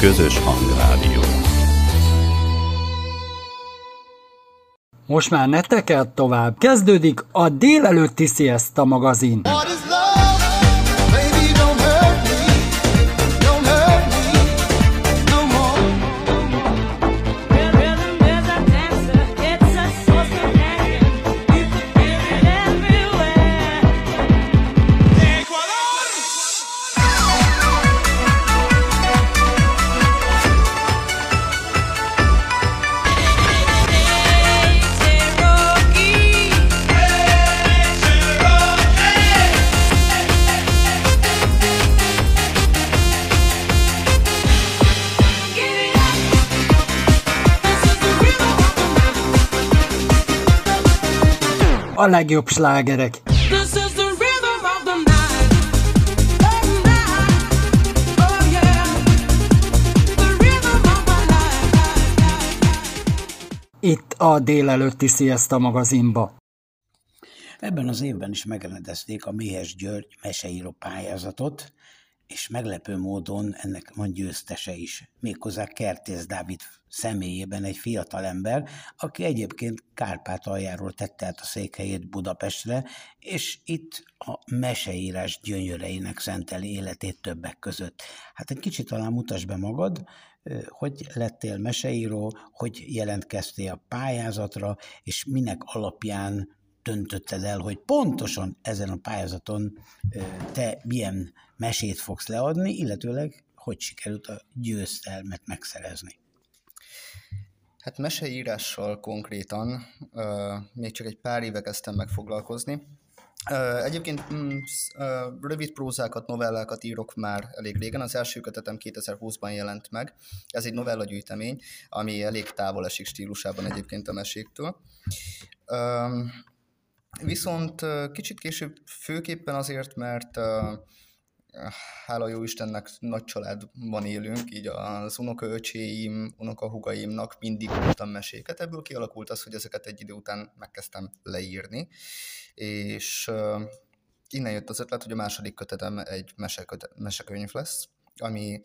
közös hangrádió. Most már ne tekert tovább, kezdődik a délelőtti Siesta magazin. Legjobb slágerek. Itt a délelőtti Sziaszta magazinba. Ebben az évben is megrendezték a Méhes György meseíró pályázatot, és meglepő módon ennek van győztese is, méghozzá Kertész Dávid személyében egy fiatalember, aki egyébként Kárpátaljáról tette át a székhelyét Budapestre, és itt a meseírás gyönyöreinek szenteli életét többek között. Hát egy kicsit talán mutasd be magad, hogy lettél meseíró, hogy jelentkeztél a pályázatra, és minek alapján döntötted el, hogy pontosan ezen a pályázaton te milyen mesét fogsz leadni, illetőleg hogy sikerült a győztelmet megszerezni? Hát meseírással konkrétan uh, még csak egy pár éve kezdtem meg foglalkozni. Uh, egyébként mm, uh, rövid prózákat, novellákat írok már elég régen. Az első kötetem 2020-ban jelent meg. Ez egy novellagyűjtemény, ami elég távol esik stílusában egyébként a meséktől. Uh, viszont kicsit később főképpen azért, mert uh, hála jó Istennek nagy családban élünk, így az unokaöcséim, unokahugaimnak mindig mondtam meséket. Ebből kialakult az, hogy ezeket egy idő után megkezdtem leírni, és innen jött az ötlet, hogy a második kötetem egy meseköte, mesekönyv lesz, ami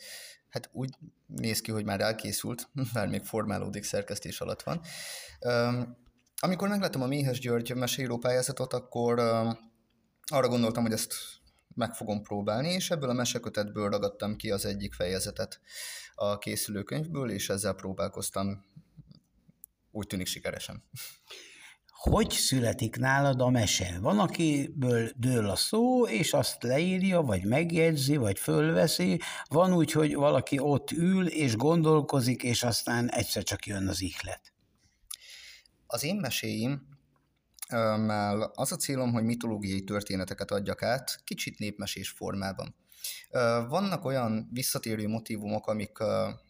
hát úgy néz ki, hogy már elkészült, már még formálódik, szerkesztés alatt van. Amikor megláttam a Méhes György mesélő pályázatot, akkor arra gondoltam, hogy ezt meg fogom próbálni, és ebből a mesekötetből ragadtam ki az egyik fejezetet a készülőkönyvből, és ezzel próbálkoztam, úgy tűnik sikeresen. Hogy születik nálad a mese? Van, akiből dől a szó, és azt leírja, vagy megjegyzi, vagy fölveszi. Van úgy, hogy valaki ott ül, és gondolkozik, és aztán egyszer csak jön az ihlet. Az én meséim mert az a célom, hogy mitológiai történeteket adjak át, kicsit népmesés formában. Vannak olyan visszatérő motivumok, amik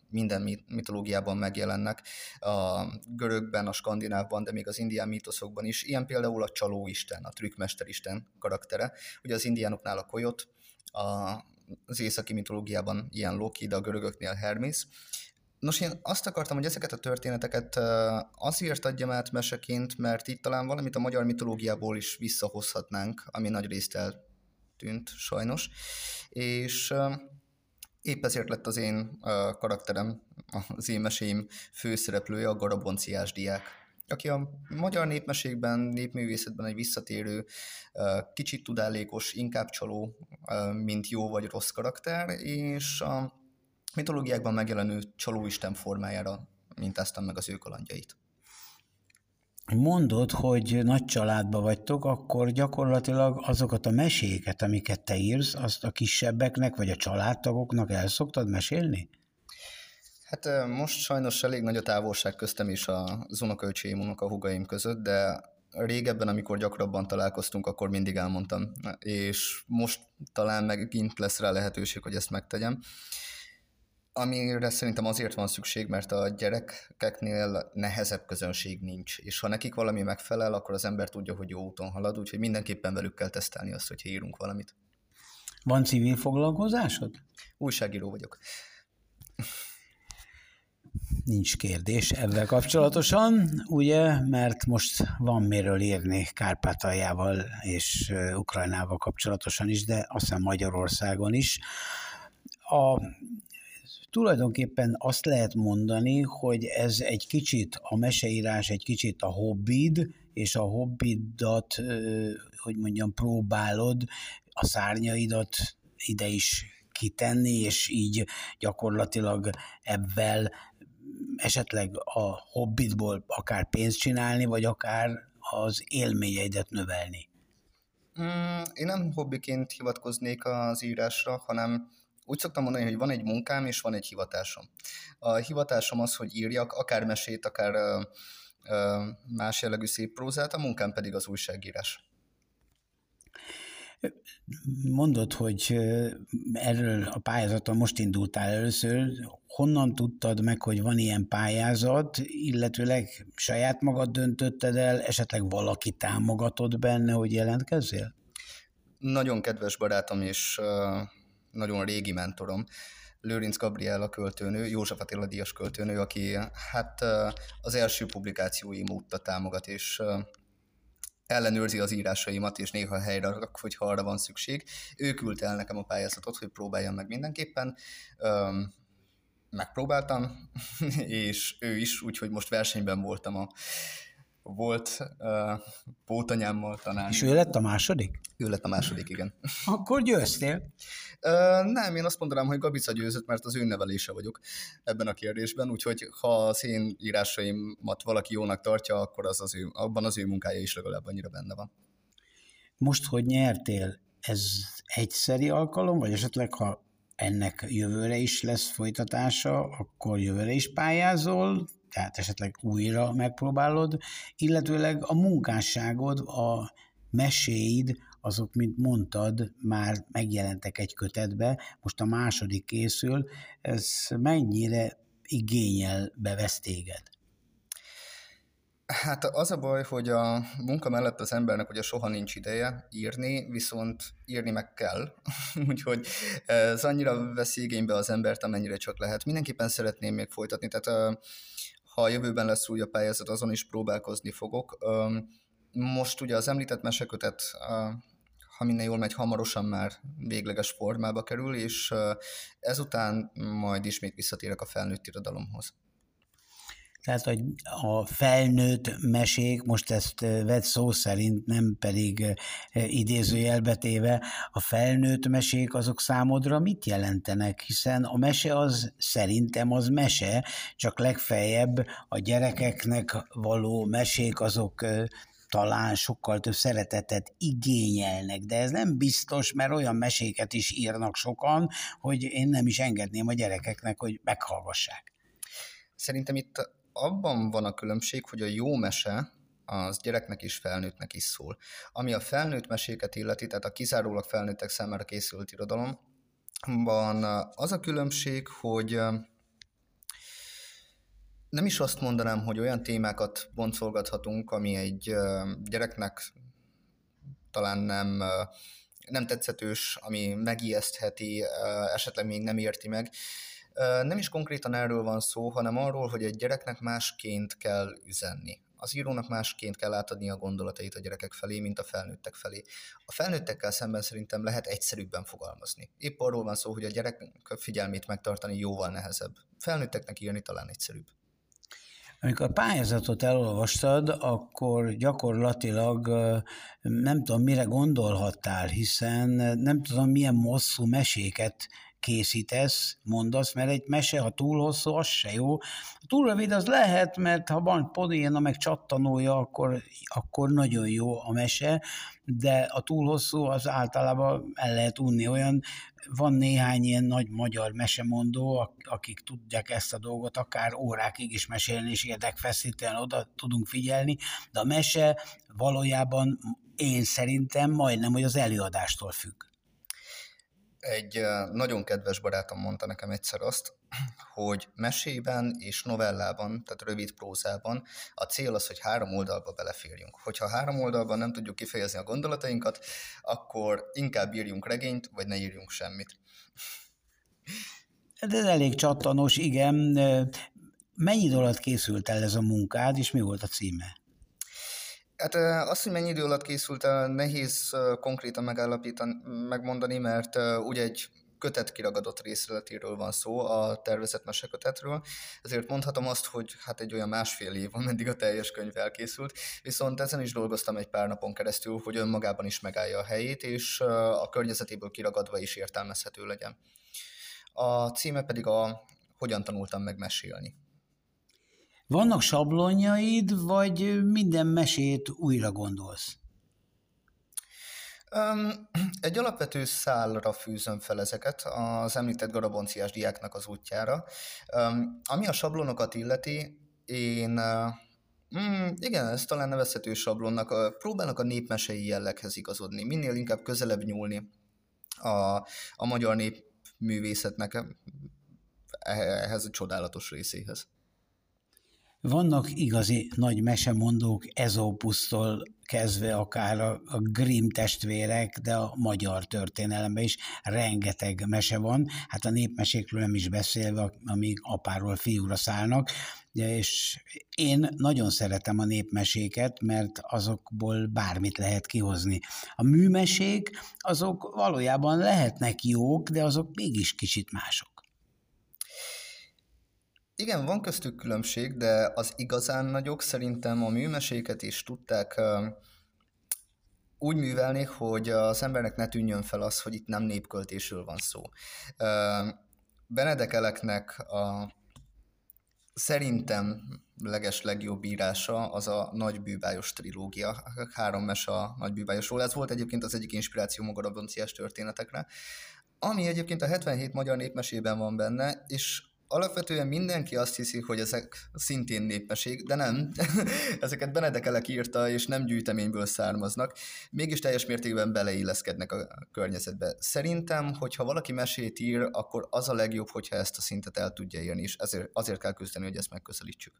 minden mitológiában megjelennek, a görögben, a skandinávban, de még az indián mítoszokban is. Ilyen például a csalóisten, a trükkmesteristen karaktere. Ugye az indiánoknál a kolyot, a, az északi mitológiában ilyen Loki, de a görögöknél Hermes. Nos, én azt akartam, hogy ezeket a történeteket azért adjam át meseként, mert itt talán valamit a magyar mitológiából is visszahozhatnánk, ami nagy részt eltűnt sajnos, és épp ezért lett az én karakterem, az én meséim főszereplője, a Garabonciás diák, aki a magyar népmesékben, népművészetben egy visszatérő, kicsit tudálékos, inkább csaló, mint jó vagy rossz karakter, és a mitológiákban megjelenő csalóisten formájára mintáztam meg az ő kalandjait. Mondod, hogy nagy családba vagytok, akkor gyakorlatilag azokat a meséket, amiket te írsz, azt a kisebbeknek vagy a családtagoknak el szoktad mesélni? Hát most sajnos elég nagy a távolság köztem is az unokaöcséim, unokahugaim között, de régebben, amikor gyakrabban találkoztunk, akkor mindig elmondtam, és most talán megint lesz rá lehetőség, hogy ezt megtegyem amire szerintem azért van szükség, mert a gyerekeknél nehezebb közönség nincs, és ha nekik valami megfelel, akkor az ember tudja, hogy jó úton halad, úgyhogy mindenképpen velük kell tesztelni azt, hogyha írunk valamit. Van civil foglalkozásod? Újságíró vagyok. Nincs kérdés ezzel kapcsolatosan, ugye, mert most van miről írni Kárpátaljával és Ukrajnával kapcsolatosan is, de azt hiszem Magyarországon is. A tulajdonképpen azt lehet mondani, hogy ez egy kicsit a meseírás, egy kicsit a hobbid, és a hobbidat, hogy mondjam, próbálod a szárnyaidat ide is kitenni, és így gyakorlatilag ebben esetleg a hobbitból akár pénzt csinálni, vagy akár az élményeidet növelni. Mm, én nem hobbiként hivatkoznék az írásra, hanem úgy szoktam mondani, hogy van egy munkám és van egy hivatásom. A hivatásom az, hogy írjak akár mesét, akár ö, ö, más jellegű szép prózát, a munkám pedig az újságírás. Mondod, hogy erről a pályázaton most indultál először. Honnan tudtad meg, hogy van ilyen pályázat, illetőleg saját magad döntötted el, esetleg valaki támogatott benne, hogy jelentkezzél? Nagyon kedves barátom és nagyon régi mentorom, Lőrinc Gabriella költőnő, József Attila Díjas költőnő, aki hát az első publikációim óta támogat, és ellenőrzi az írásaimat, és néha helyre rak, hogyha arra van szükség. Ő küldte el nekem a pályázatot, hogy próbáljam meg mindenképpen. Öm, megpróbáltam, és ő is, úgyhogy most versenyben voltam a volt uh, pótanyámmal tanárnő. És ő lett a második? Ő lett a második, igen. Akkor győztél? Uh, nem, én azt mondanám, hogy Gabica győzött, mert az ő nevelése vagyok ebben a kérdésben, úgyhogy ha az én írásaimat valaki jónak tartja, akkor az az ő, abban az ő munkája is legalább annyira benne van. Most, hogy nyertél, ez egyszeri alkalom, vagy esetleg ha ennek jövőre is lesz folytatása, akkor jövőre is pályázol, tehát esetleg újra megpróbálod, illetőleg a munkásságod, a meséid, azok, mint mondtad, már megjelentek egy kötetbe, most a második készül, ez mennyire igényel bevesz téged? Hát az a baj, hogy a munka mellett az embernek ugye soha nincs ideje írni, viszont írni meg kell. Úgyhogy ez annyira veszi igénybe az embert, amennyire csak lehet. Mindenképpen szeretném még folytatni, tehát ha a jövőben lesz új a pályázat, azon is próbálkozni fogok. Most ugye az említett mesekötet, ha minden jól megy, hamarosan már végleges formába kerül, és ezután majd ismét visszatérek a felnőtt irodalomhoz. Tehát, hogy a felnőtt mesék, most ezt vett szó szerint, nem pedig idézőjelbetéve, a felnőtt mesék azok számodra mit jelentenek? Hiszen a mese az szerintem az mese, csak legfeljebb a gyerekeknek való mesék azok talán sokkal több szeretetet igényelnek, de ez nem biztos, mert olyan meséket is írnak sokan, hogy én nem is engedném a gyerekeknek, hogy meghallgassák. Szerintem itt abban van a különbség, hogy a jó mese az gyereknek is, felnőttnek is szól. Ami a felnőtt meséket illeti, tehát a kizárólag felnőttek számára készült irodalom, van az a különbség, hogy nem is azt mondanám, hogy olyan témákat boncolgathatunk, ami egy gyereknek talán nem, nem tetszetős, ami megijesztheti, esetleg még nem érti meg, nem is konkrétan erről van szó, hanem arról, hogy egy gyereknek másként kell üzenni. Az írónak másként kell átadni a gondolatait a gyerekek felé, mint a felnőttek felé. A felnőttekkel szemben szerintem lehet egyszerűbben fogalmazni. Épp arról van szó, hogy a gyerek figyelmét megtartani jóval nehezebb. Felnőtteknek írni talán egyszerűbb. Amikor a pályázatot elolvastad, akkor gyakorlatilag nem tudom, mire gondolhattál, hiszen nem tudom, milyen hosszú meséket készítesz, mondasz, mert egy mese, ha túl hosszú, az se jó. Ha túl rövid, az lehet, mert ha van podéna, meg csattanója, akkor, akkor nagyon jó a mese, de a túl hosszú az általában el lehet unni. Olyan, van néhány ilyen nagy magyar mesemondó, akik tudják ezt a dolgot akár órákig is mesélni, és érdekfeszítően oda tudunk figyelni, de a mese valójában én szerintem majdnem, hogy az előadástól függ. Egy nagyon kedves barátom mondta nekem egyszer azt, hogy mesében és novellában, tehát rövid prózában a cél az, hogy három oldalba beleférjünk. Hogyha három oldalban nem tudjuk kifejezni a gondolatainkat, akkor inkább írjunk regényt, vagy ne írjunk semmit. De ez elég csattanos, igen. Mennyi alatt készült el ez a munkád, és mi volt a címe? Hát azt, hogy mennyi idő alatt készült, nehéz konkrétan megállapítani, megmondani, mert ugye egy kötet kiragadott részletéről van szó, a tervezett mesekötetről, ezért mondhatom azt, hogy hát egy olyan másfél év, ameddig a teljes könyv elkészült, viszont ezen is dolgoztam egy pár napon keresztül, hogy önmagában is megállja a helyét, és a környezetéből kiragadva is értelmezhető legyen. A címe pedig a Hogyan tanultam meg mesélni. Vannak sablonjaid, vagy minden mesét újra gondolsz? Um, egy alapvető szálra fűzöm fel ezeket az említett garabonciás diáknak az útjára. Ami a sablonokat illeti, én mm, igen, ez talán nevezhető sablonnak. Próbálnak a népmesei jelleghez igazodni, minél inkább közelebb nyúlni a, a magyar népművészetnek ehhez a csodálatos részéhez. Vannak igazi nagy mesemondók, Ezopusztól kezdve akár a Grimm testvérek, de a magyar történelemben is rengeteg mese van, hát a népmesékről nem is beszélve, amíg apáról fiúra szállnak, és én nagyon szeretem a népmeséket, mert azokból bármit lehet kihozni. A műmesék, azok valójában lehetnek jók, de azok mégis kicsit mások. Igen, van köztük különbség, de az igazán nagyok szerintem a műmeséket is tudták úgy művelni, hogy az embernek ne tűnjön fel az, hogy itt nem népköltésről van szó. Benedekeleknek a szerintem leges legjobb írása az a Nagy bűbájos trilógia, három mes a Nagy. Ez volt egyébként az egyik inspiráció maga a történetekre, ami egyébként a 77 magyar népmesében van benne, és alapvetően mindenki azt hiszi, hogy ezek szintén népmeség, de nem. Ezeket Benedekelek írta, és nem gyűjteményből származnak. Mégis teljes mértékben beleilleszkednek a környezetbe. Szerintem, hogyha valaki mesét ír, akkor az a legjobb, hogyha ezt a szintet el tudja érni, és ezért, azért kell küzdeni, hogy ezt megközelítsük.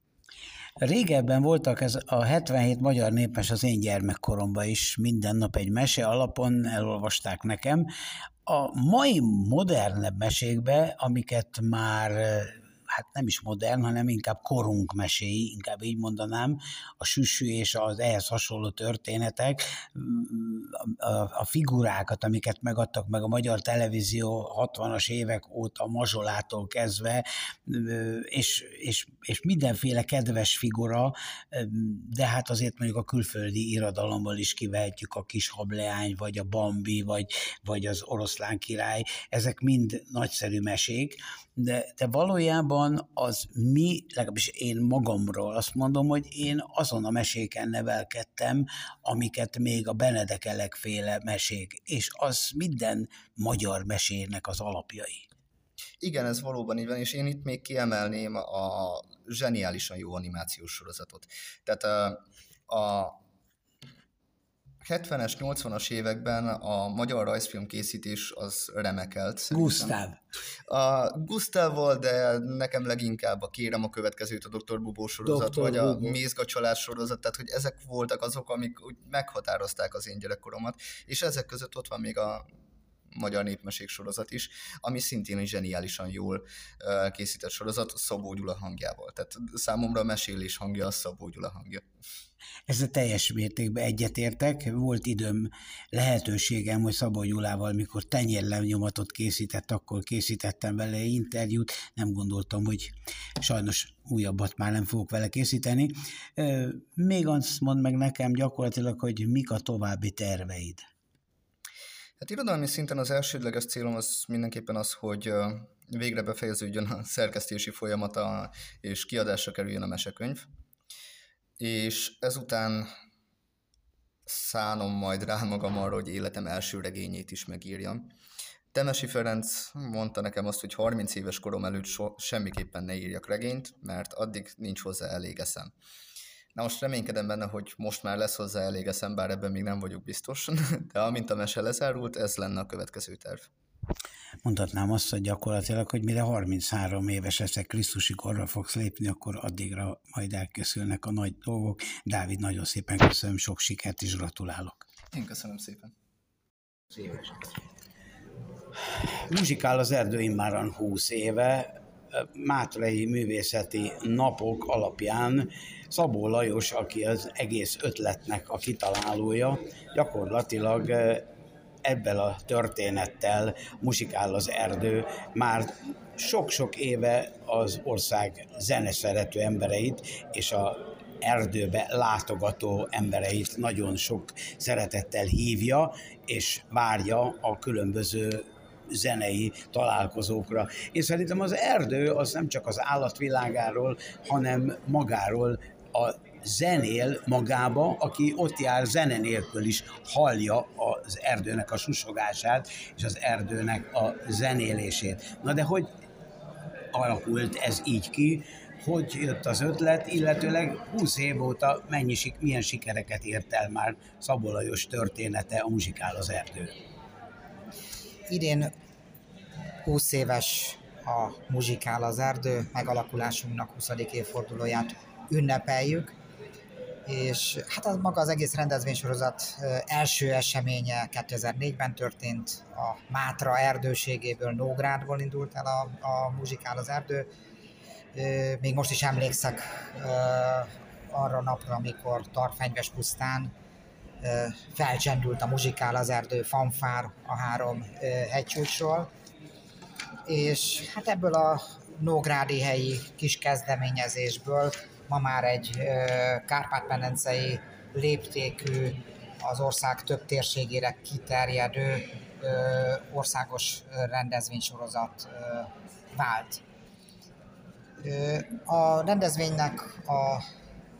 Régebben voltak ez a 77 magyar népes az én gyermekkoromban is, minden nap egy mese alapon elolvasták nekem. A mai modernebb mesékbe, amiket már hát nem is modern, hanem inkább korunk meséi, inkább így mondanám, a süsű és az ehhez hasonló történetek, a, a figurákat, amiket megadtak meg a magyar televízió 60-as évek óta, Mazsolától kezdve, és, és, és mindenféle kedves figura, de hát azért mondjuk a külföldi irodalomból is kivehetjük a kis hableány, vagy a Bambi, vagy, vagy az oroszlán király, ezek mind nagyszerű mesék, de, de valójában az mi, legalábbis én magamról azt mondom, hogy én azon a meséken nevelkedtem, amiket még a Benedekelek féle mesék, és az minden magyar mesének az alapjai. Igen, ez valóban így van, és én itt még kiemelném a zseniálisan jó animációs sorozatot. Tehát a, a 70-es, 80-as években a magyar rajzfilm készítés az remekelt. Gustav. A Gustav volt, de nekem leginkább a Kérem a következőt, a Dr. Bubó sorozat, Dr. vagy a Mézga csalás sorozat, tehát hogy ezek voltak azok, amik úgy meghatározták az én gyerekkoromat, és ezek között ott van még a magyar népmesék sorozat is, ami szintén egy zseniálisan jól készített sorozat Szabó Gyula hangjával. Tehát számomra a mesélés hangja a Szabó Gyula hangja. Ezzel teljes mértékben egyetértek. Volt időm, lehetőségem, hogy Szabó Gyulával, mikor tenyérlenyomatot készített, akkor készítettem vele interjút. Nem gondoltam, hogy sajnos újabbat már nem fogok vele készíteni. Még azt mond meg nekem gyakorlatilag, hogy mik a további terveid. Hát irodalmi szinten az elsődleges célom az mindenképpen az, hogy végre befejeződjön a szerkesztési folyamata, és kiadásra kerüljön a mesekönyv. És ezután szánom majd rá magam arra, hogy életem első regényét is megírjam. Temesi Ferenc mondta nekem azt, hogy 30 éves korom előtt so, semmiképpen ne írjak regényt, mert addig nincs hozzá elég eszem. Na most reménykedem benne, hogy most már lesz hozzá elég eszem, bár ebben még nem vagyok biztos, de amint a mese lezárult, ez lenne a következő terv. Mondhatnám azt, hogy gyakorlatilag, hogy mire 33 éves leszek, Krisztusi korra fogsz lépni, akkor addigra majd elkészülnek a nagy dolgok. Dávid, nagyon szépen köszönöm, sok sikert és gratulálok. Én köszönöm szépen. Széves. Muzsikál az erdő immáran 20 éve, Mátrei Művészeti Napok alapján Szabó Lajos, aki az egész ötletnek a kitalálója, gyakorlatilag ebben a történettel muzsikál az erdő, már sok-sok éve az ország zeneszerető embereit és a erdőbe látogató embereit nagyon sok szeretettel hívja, és várja a különböző zenei találkozókra. Én szerintem az erdő az nem csak az állatvilágáról, hanem magáról a zenél magába, aki ott jár zene nélkül is hallja az erdőnek a susogását, és az erdőnek a zenélését. Na de hogy alakult ez így ki, hogy jött az ötlet, illetőleg 20 év óta mennyi, milyen sikereket ért el már Szabó Lajos története a Muzsikál az erdő. Idén 20 éves a Muzsikál az erdő, megalakulásunknak 20. évfordulóját ünnepeljük, és hát az maga az egész rendezvénysorozat első eseménye 2004-ben történt, a Mátra erdőségéből, Nógrádból indult el a, a Muzsikál az erdő. Még most is emlékszek arra napra, amikor Tartfenyves pusztán felcsendült a Muzsikál az erdő fanfár a három hegycsúcsról, és hát ebből a Nógrádi helyi kis kezdeményezésből ma már egy kárpát-medencei léptékű, az ország több térségére kiterjedő országos rendezvénysorozat vált. A rendezvénynek a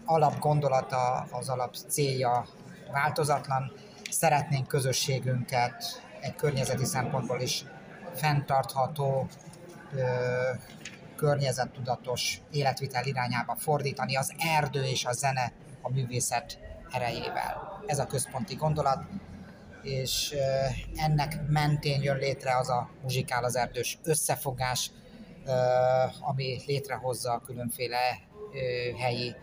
alapgondolata, az alap célja változatlan. Szeretnénk közösségünket egy környezeti szempontból is fenntartható, környezettudatos életvitel irányába fordítani az erdő és a zene a művészet erejével. Ez a központi gondolat, és ennek mentén jön létre az a muzsikál az erdős összefogás, ami létrehozza a különféle helyi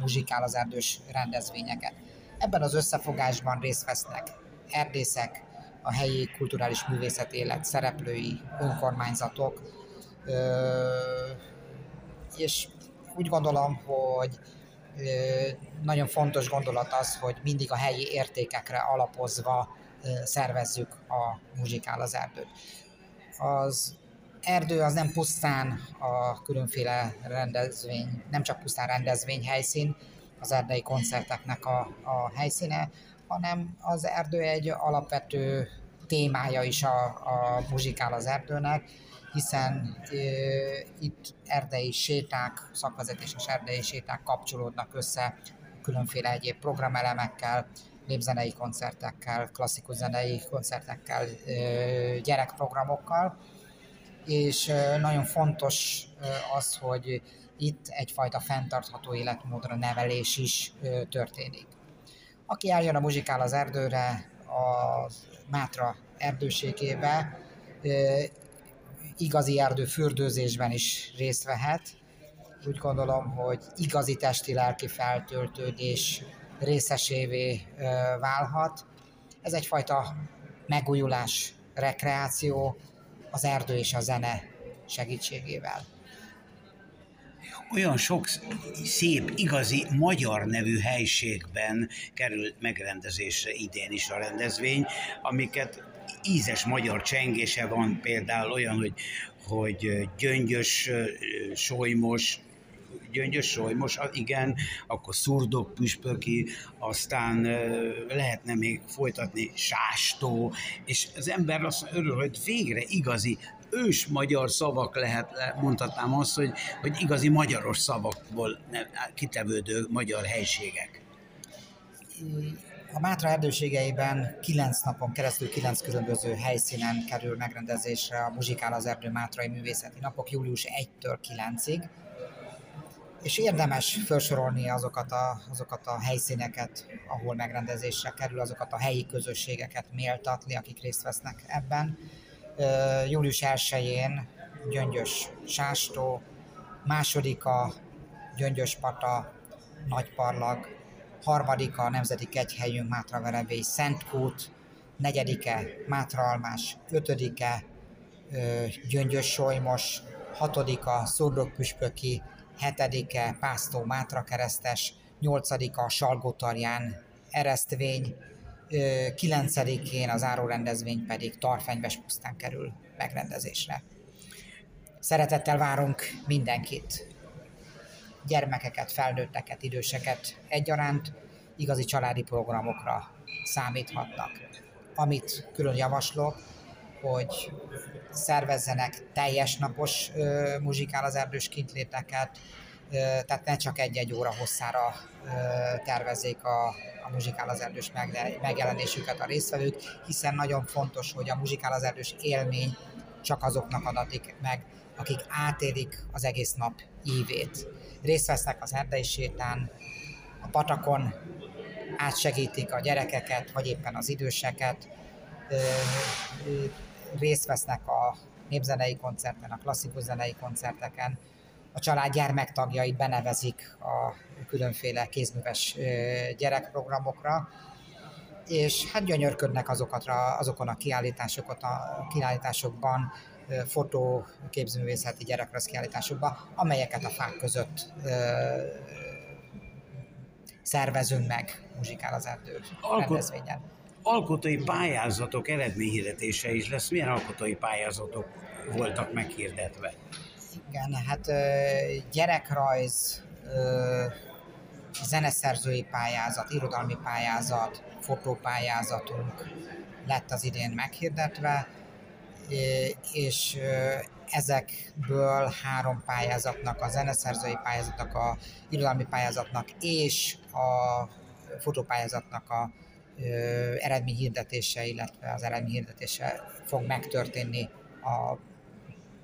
muzsikál az erdős rendezvényeket. Ebben az összefogásban részt vesznek erdészek, a helyi kulturális művészet élet szereplői, önkormányzatok, és úgy gondolom, hogy nagyon fontos gondolat az, hogy mindig a helyi értékekre alapozva szervezzük a muzsikál az erdőt. Az erdő az nem pusztán a különféle rendezvény, nem csak pusztán rendezvény helyszín, az erdei koncerteknek a, a helyszíne, hanem az erdő egy alapvető témája is a, a muzsikál az erdőnek, hiszen e, itt erdei séták, szakvezetéses erdei séták kapcsolódnak össze különféle egyéb programelemekkel, népzenei koncertekkel, klasszikus zenei koncertekkel, e, gyerekprogramokkal, és e, nagyon fontos az, hogy itt egyfajta fenntartható életmódra nevelés is történik. Aki eljön a muzsikál az erdőre, a Mátra erdőségébe, igazi erdő fürdőzésben is részt vehet. Úgy gondolom, hogy igazi testi-lelki feltöltődés részesévé válhat. Ez egyfajta megújulás, rekreáció az erdő és a zene segítségével olyan sok szép, igazi magyar nevű helységben kerül megrendezésre idén is a rendezvény, amiket ízes magyar csengése van, például olyan, hogy, hogy gyöngyös, solymos, gyöngyös solymos, igen, akkor szurdok püspöki, aztán lehetne még folytatni sástó, és az ember azt örül, hogy végre igazi ős magyar szavak lehet, mondhatnám azt, hogy, hogy igazi magyaros szavakból kitevődő magyar helységek. A Mátra erdőségeiben kilenc napon keresztül kilenc különböző helyszínen kerül megrendezésre a Muzsikál az Erdő Mátrai Művészeti Napok július 1-től 9-ig. És érdemes felsorolni azokat a, azokat a helyszíneket, ahol megrendezésre kerül, azokat a helyi közösségeket méltatni, akik részt vesznek ebben. Július 1-én Gyöngyös Sástó, másodika Gyöngyös Pata, Nagyparlag, harmadika a Nemzeti Kegyhelyünk Mátraverebély Szentkút, negyedike Mátraalmás, ötödike Gyöngyös Solymos, hatodika Szurdokpüspöki, hetedike Pásztó Mátra keresztes, nyolcadika Salgótarján Eresztvény, 9-én az árórendezvény pedig Tarfenyves pusztán kerül megrendezésre. Szeretettel várunk mindenkit, gyermekeket, felnőtteket, időseket egyaránt, igazi családi programokra számíthatnak. Amit külön javaslok, hogy szervezzenek teljes napos ö, muzsikál az erdős kintléteket, tehát ne csak egy-egy óra hosszára tervezzék a, a muzsikál az erdős megjelenésüket a résztvevők, hiszen nagyon fontos, hogy a muzsikál az erdős élmény csak azoknak adatik meg, akik átélik az egész nap ívét. Részt vesznek az erdei sétán, a patakon, átsegítik a gyerekeket, vagy éppen az időseket, részt vesznek a népzenei koncerten, a klasszikus zenei koncerteken, a család gyermektagjait benevezik a különféle kézműves gyerekprogramokra, és hát gyönyörködnek azokat, azokon a kiállításokat, a kiállításokban, fotó, képzőművészeti gyerekrajz kiállításokban, amelyeket a fák között szervezünk meg Muzsikál az erdő Alkot, rendezvényen. Alkotói pályázatok eredményhirdetése is lesz. Milyen alkotói pályázatok voltak meghirdetve? Igen, hát gyerekrajz, zeneszerzői pályázat, irodalmi pályázat, fotópályázatunk lett az idén meghirdetve, és ezekből három pályázatnak, a zeneszerzői pályázatnak, a irodalmi pályázatnak és a fotópályázatnak a eredményhirdetése, illetve az eredményhirdetése fog megtörténni a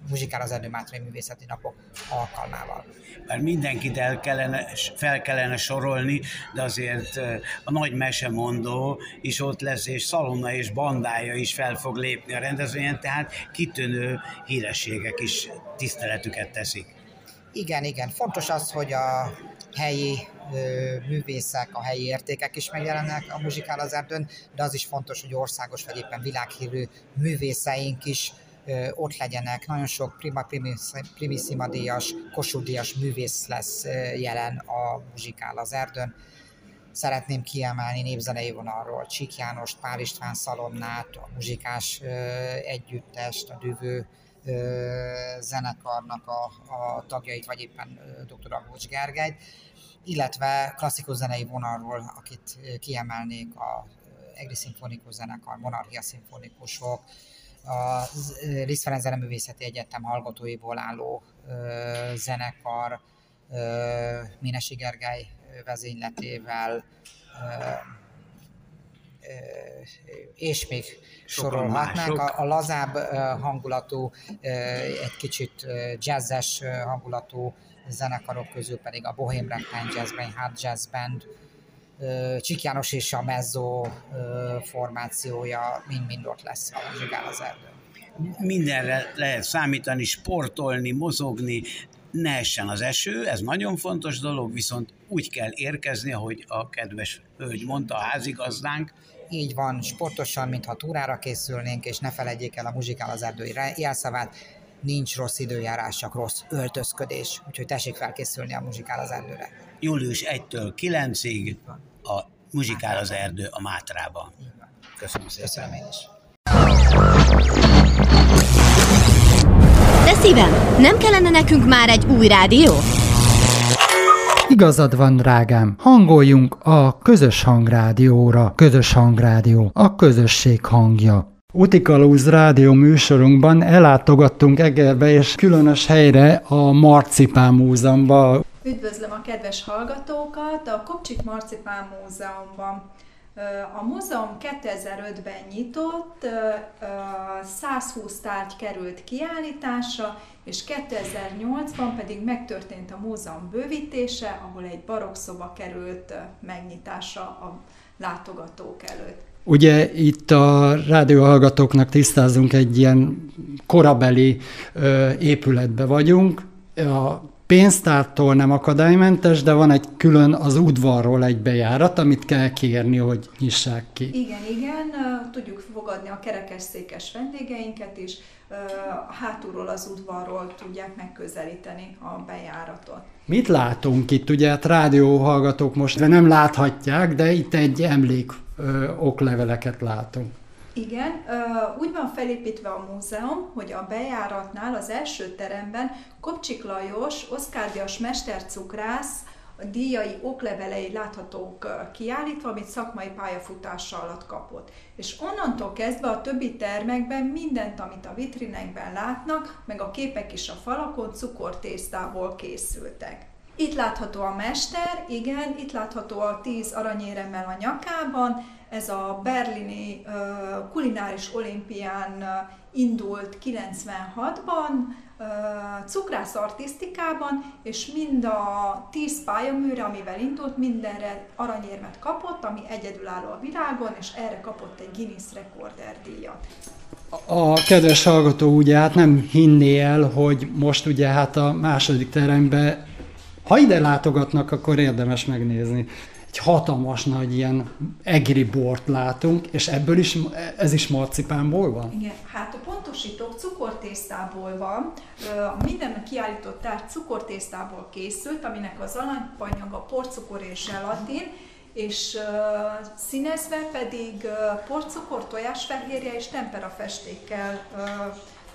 Muzsikál az Erdő Mátrai Művészeti Napok alkalmával. Mert mindenkit el kellene, fel kellene sorolni, de azért a nagy mesemondó is ott lesz, és Szalonna és bandája is fel fog lépni a rendezvényen, tehát kitűnő hírességek is tiszteletüket teszik. Igen, igen. Fontos az, hogy a helyi művészek, a helyi értékek is megjelennek a Muzsikál az Erdőn, de az is fontos, hogy országos vagy éppen világhírű művészeink is ott legyenek. Nagyon sok prima primissima díjas, Kossuth művész lesz jelen a Muzsikál az Erdőn. Szeretném kiemelni népzenei vonalról Csík János, Pál István Szalonnát, a muzsikás együttest, a Düvő zenekarnak a, a tagjait, vagy éppen dr. Aglócs Gergelyt, illetve klasszikus zenei vonalról, akit kiemelnék a Egri Szimfonikus Zenekar, Monarchia Szimfonikusok, a Liszt Ferenc Zeneművészeti Egyetem hallgatóiból álló zenekar Minesi Gergely vezényletével és még sorolhatnánk. A, a lazább hangulatú, egy kicsit jazzes hangulatú zenekarok közül pedig a Bohém Ragtime Jazz Band, Hard Jazz Band, Csik János és a Mezzo formációja mind-mind ott lesz a Zsigál az erdő. Mindenre lehet számítani, sportolni, mozogni, ne essen az eső, ez nagyon fontos dolog, viszont úgy kell érkezni, ahogy a kedves hölgy mondta, a házigazdánk. Így van, sportosan, mintha túrára készülnénk, és ne felejtjék el a muzsikál az erdői jelszavát, nincs rossz időjárás, csak rossz öltözködés, úgyhogy tessék felkészülni a muzsikál az erdőre. Július 1-től 9-ig a muzsikál az erdő a Mátrában. Köszönöm szépen. Én is. De szívem, nem kellene nekünk már egy új rádió? Igazad van, drágám, hangoljunk a közös hangrádióra. Közös hangrádió, a közösség hangja. Utikalúz rádió műsorunkban ellátogattunk Egerbe és különös helyre a Marcipán Múzeumban. Üdvözlöm a kedves hallgatókat a Kopcsik Marcipán Múzeumban. A múzeum 2005-ben nyitott, 120 tárgy került kiállításra, és 2008-ban pedig megtörtént a múzeum bővítése, ahol egy barokszoba került megnyitásra a látogatók előtt. Ugye itt a rádióhallgatóknak tisztázunk egy ilyen korabeli épületbe vagyunk, a pénztártól nem akadálymentes, de van egy külön az udvarról egy bejárat, amit kell kérni, hogy nyissák ki. Igen, igen, tudjuk fogadni a kerekesszékes vendégeinket is, hátulról az udvarról tudják megközelíteni a bejáratot. Mit látunk itt? Ugye hát rádióhallgatók most nem láthatják, de itt egy emlék okleveleket látunk. Igen, úgy van felépítve a múzeum, hogy a bejáratnál az első teremben Kopcsik Lajos, Oszkár Díjas mestercukrász, díjai oklevelei láthatók kiállítva, amit szakmai pályafutása alatt kapott. És onnantól kezdve a többi termekben mindent, amit a vitrinekben látnak, meg a képek is a falakon cukortésztából készültek. Itt látható a mester, igen, itt látható a tíz aranyéremmel a nyakában, ez a berlini uh, kulináris olimpián uh, indult 96-ban, uh, cukrász artisztikában, és mind a 10 pályaműre, amivel indult, mindenre aranyérmet kapott, ami egyedülálló a világon, és erre kapott egy Guinness Recorder díjat. A kedves hallgató ugye hát nem hinné el, hogy most ugye hát a második terembe, ha ide látogatnak, akkor érdemes megnézni egy hatalmas nagy ilyen egri bort látunk, és ebből is, ez is marcipánból van? Igen, hát a pontosítók cukortésztából van. Minden kiállított tárgy cukortésztából készült, aminek az a porcukor és zselatin, és uh, színezve pedig uh, porcukor, tojásfehérje és temperafestékkel uh,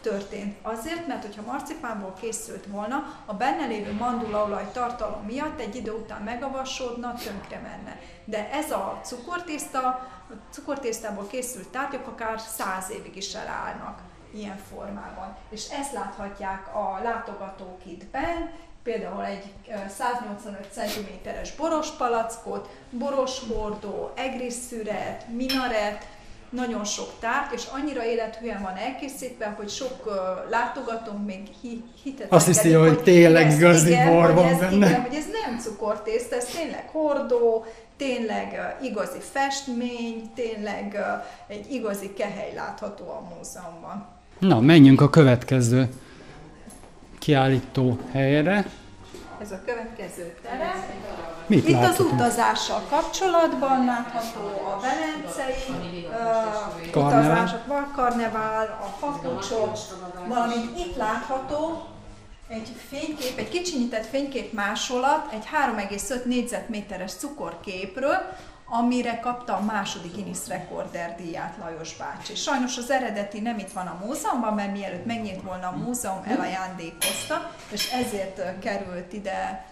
történt. Azért, mert hogyha marcipánból készült volna, a benne lévő mandulaolaj tartalom miatt egy idő után megavasodna, tönkre menne. De ez a cukortészta, a cukortésztából készült tárgyak akár száz évig is elállnak ilyen formában. És ezt láthatják a látogatók itt benn, például egy 185 cm-es boros palackot, boros hordó, egrisszüret, minaret, nagyon sok tárgy, és annyira élethűen van elkészítve, hogy sok uh, látogatónk még hi, hitet Azt hiszi, hogy, hogy tényleg igazi bor van ez, benne. Igen, hogy ez nem cukortészt, ez tényleg hordó, tényleg uh, igazi festmény, tényleg uh, egy igazi kehely látható a múzeumban. Na, menjünk a következő kiállító helyre. Ez a következő terem. Mit Itt láthatunk? az utazással kapcsolatban látható a velencei uh, utazások, a karnevál, a papucsok, valamint itt látható egy fénykép, egy kicsinyített fénykép másolat egy 3,5 négyzetméteres cukorképről, amire kapta a második Guinness Recorder díját Lajos bácsi. Sajnos az eredeti nem itt van a múzeumban, mert mielőtt megnyílt volna a múzeum, elajándékozta, és ezért került ide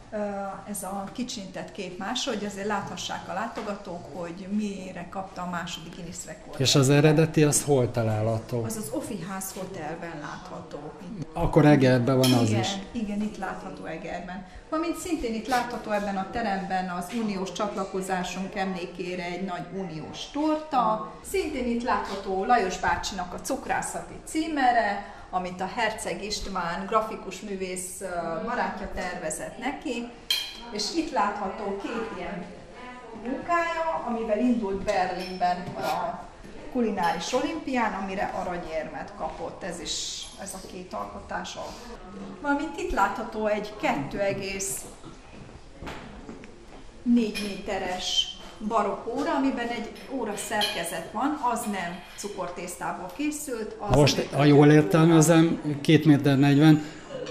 ez a kicsintett kép máshogy, hogy azért láthassák a látogatók, hogy mire kapta a második Guinness rekord. És az eredeti az hol található? Az az Offi House Hotelben látható. Akkor Egerben van az igen, is. Igen, itt látható Egerben. Valamint szintén itt látható ebben a teremben az uniós csatlakozásunk emlékére egy nagy uniós torta. Szintén itt látható Lajos bácsinak a cukrászati címere, amit a Herceg István grafikus művész barátja tervezett neki, és itt látható két ilyen munkája, amivel indult Berlinben a kulináris olimpián, amire aranyérmet kapott. Ez is, ez a két alkotása. Valamint itt látható egy 2,4 méteres barokk óra, amiben egy óra szerkezet van, az nem cukortésztából készült. Az Most, ha jól értelmezem, 2 méter 40,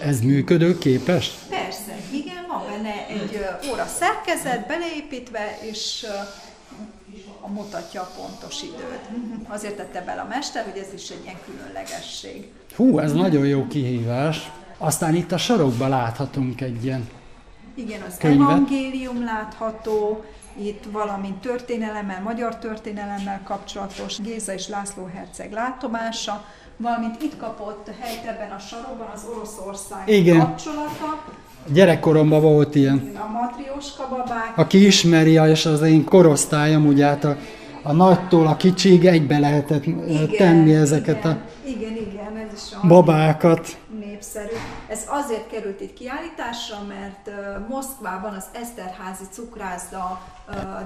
ez működőképes? Persze, igen, van benne egy óra szerkezet beleépítve, és mutatja a pontos időt. Azért tette bele a mester, hogy ez is egy ilyen különlegesség. Hú, ez nagyon jó kihívás. Aztán itt a sarokban láthatunk egy ilyen Igen, az könyvet. evangélium látható, itt valamint történelemmel, magyar történelemmel kapcsolatos Géza és László herceg látomása, valamint itt kapott helyt ebben a sarokban az Oroszország Igen. kapcsolata, Gyerekkoromban volt ilyen. a matrióska babák, Aki ismeri, és az én korosztályom, ugye hát a, a nagytól a kicsig egybe lehetett igen, tenni ezeket igen, a igen, igen, ez is babákat. népszerű. Ez azért került itt kiállításra, mert Moszkvában az Eszterházi cukrászda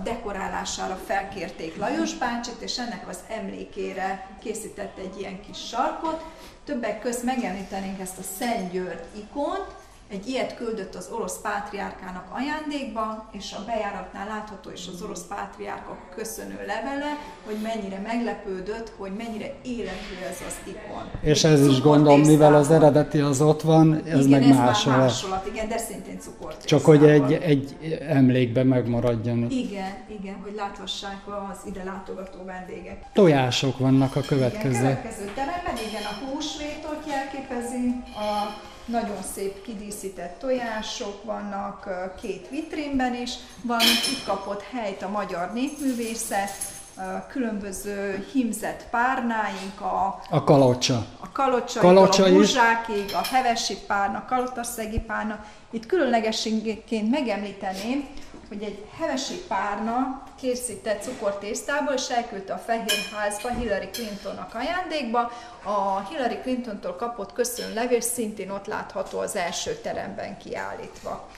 dekorálására felkérték Lajos bácsit, és ennek az emlékére készített egy ilyen kis sarkot. Többek közt megemlítenénk ezt a Szent György ikont, egy ilyet küldött az orosz pátriárkának ajándékba, és a bejáratnál látható is az orosz pátriárka köszönő levele, hogy mennyire meglepődött, hogy mennyire életű ez az ikon. És ez is gondolom, mivel az eredeti az ott van, ez igen, meg ez másolat. Másolat, igen, de szintén cukortésztával. Csak hogy egy, egy emlékbe megmaradjon. Igen, igen, hogy láthassák az ide látogató vendégek. Tojások vannak a Igen, következő. következő teremben, igen, a húsvétot jelképezi, a nagyon szép kidíszített tojások vannak két vitrínben is, valamint itt kapott helyt a magyar népművészet, különböző himzett párnáink, a, A kalocsa. a kalocsa, Kalocsa a is. húzsákig, a hevesi párna, kalotaszegi párna. Itt különlegességként megemlíteném, hogy egy hevesi párna készített cukortésztából, és elküldte a Fehérházba Hillary Clintonnak ajándékba. A Hillary Clintontól kapott köszön levél szintén ott látható az első teremben kiállítva.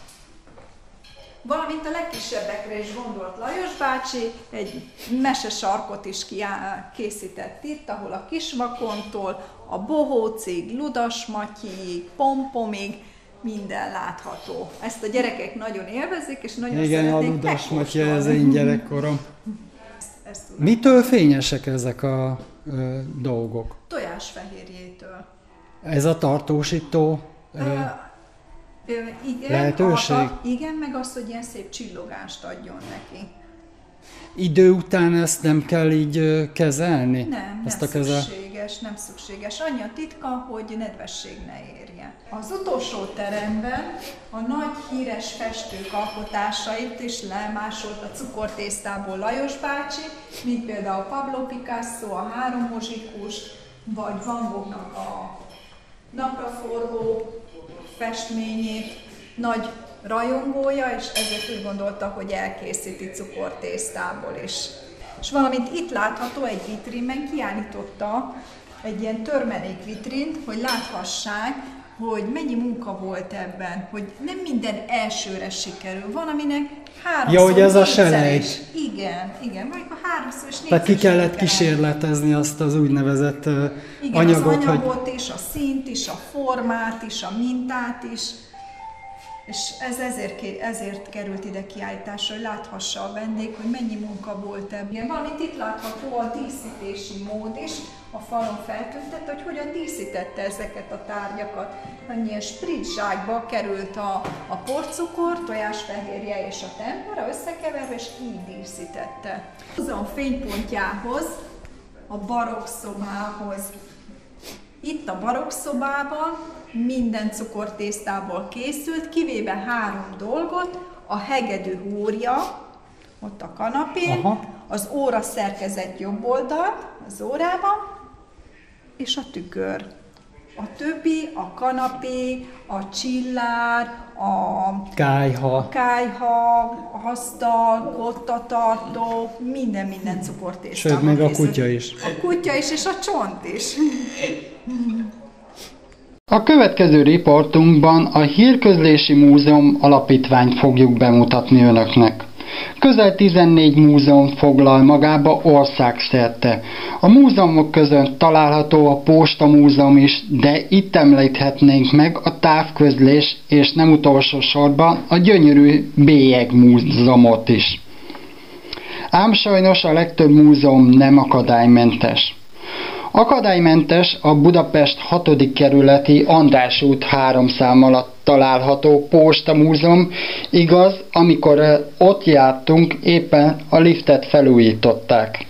Valamint a legkisebbekre is gondolt Lajos bácsi, egy mesesarkot is készített itt, ahol a Kisvakontól a Bohócig, Ludas Matyiig, Pompomig, minden látható. Ezt a gyerekek nagyon élvezik, és nagyon Igen, szeretnék Ludas Matya, ez én gyerekkorom. Ezt, ezt. Mitől fényesek ezek a ö, dolgok? Tojásfehérjétől. Ez a tartósító ö, Ö, ö, igen, Lehetőség? A, igen, meg az, hogy ilyen szép csillogást adjon neki. Idő után ezt nem kell így kezelni? Nem, ezt nem a kezel... szükséges, nem szükséges. Annyi a titka, hogy nedvesség ne érje. Az utolsó teremben a nagy híres festők alkotásait is lemásolt a cukortésztából Lajos bácsi, mint például Pablo Picasso, a három mozsikus, vagy Van Goghnak a napraforgó festményét, nagy rajongója, és ezért úgy gondolta, hogy elkészíti cukortésztából is. És valamint itt látható egy vitrínben kiállította egy ilyen törmelék vitrint, hogy láthassák, hogy mennyi munka volt ebben, hogy nem minden elsőre sikerül, van, aminek háromszor, Ja, hogy ez a selejt. Igen, igen, vagy a háromszor és Tehát ki kellett kísérletezni azt az úgynevezett Igen, anyagot, az hogy anyagot is, a színt is, a formát is, a mintát is. És ez ezért, ezért került ide kiállításra, hogy láthassa a vendég, hogy mennyi munka volt ebben. Valamint itt látható a díszítési mód is, a falon feltüntette, hogy hogyan díszítette ezeket a tárgyakat. Annyi spritzsákba került a, a porcukor, tojásfehérje és a tempera összekeverve, és így díszítette. Múzeum fénypontjához, a barokk szobához itt a barokszobában minden cukortésztából készült, kivéve három dolgot, a hegedű húrja, ott a kanapén, Aha. az óra szerkezet jobb oldalt, az órában, és a tükör. A többi, a kanapé, a csillár, a kájha. kájha, a asztal, kottatartó, minden, minden cukortésztában Sőt, még a kutya is. A kutya is, és a csont is. A következő riportunkban a Hírközlési Múzeum alapítványt fogjuk bemutatni önöknek. Közel 14 múzeum foglal magába országszerte. A múzeumok között található a Posta Múzeum is, de itt említhetnénk meg a távközlés és nem utolsó sorban a gyönyörű Bélyeg Múzeumot is. Ám sajnos a legtöbb múzeum nem akadálymentes. Akadálymentes a Budapest 6. kerületi András út 3 szám alatt található Posta Múzeum, igaz, amikor eh, ott jártunk, éppen a liftet felújították.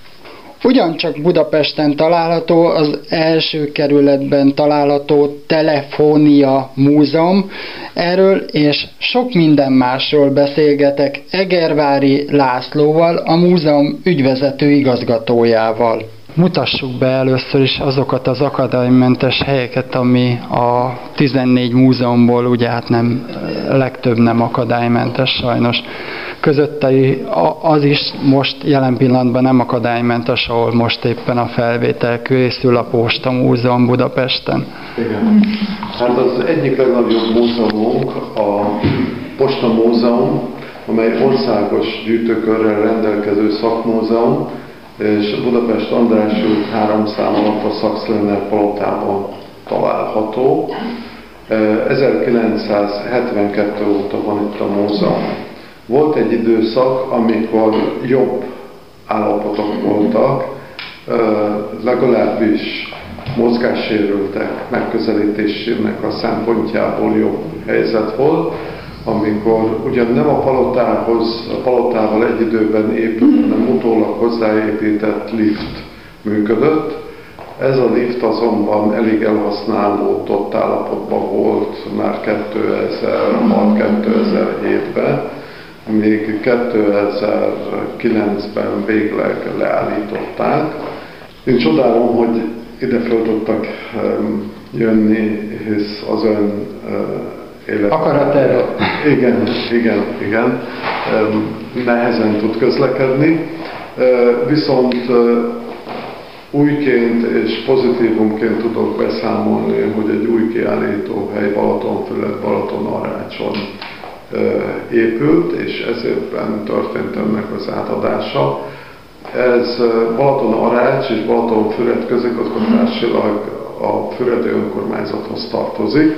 Ugyancsak Budapesten található az első kerületben található Telefónia Múzeum. Erről és sok minden másról beszélgetek Egervári Lászlóval, a múzeum ügyvezető igazgatójával. Mutassuk be először is azokat az akadálymentes helyeket, ami a 14 múzeumból ugye hát nem, legtöbb nem akadálymentes sajnos. Közötte az is most jelen pillanatban nem akadálymentes, ahol most éppen a felvétel készül a Posta Múzeum Budapesten. Igen. Hát az egyik legnagyobb múzeumunk a Posta Múzeum, amely országos gyűjtőkörrel rendelkező szakmúzeum, és Budapest András út három szám alatt a Szakszlener palotában található. 1972 óta van itt a múzeum. Volt egy időszak, amikor jobb állapotok voltak, legalábbis mozgássérültek megközelítésének a szempontjából jobb helyzet volt, amikor ugyan nem a palotához, a palotával egy időben épült, hanem utólag hozzáépített lift működött. Ez a lift azonban elég elhasználódott állapotban volt már 2006-2007-ben, még 2009-ben végleg leállították. Én csodálom, hogy ide föl tudtak jönni, hisz az ön élet. Akarat erre. Igen, igen, igen. Nehezen tud közlekedni. Viszont újként és pozitívumként tudok beszámolni, hogy egy új kiállítóhely Balatonfület, Balaton-Arácson épült, és ezért történt ennek az átadása. Ez Balaton-Arács és Balaton-Fület közigazgatásilag a Füredi önkormányzathoz tartozik,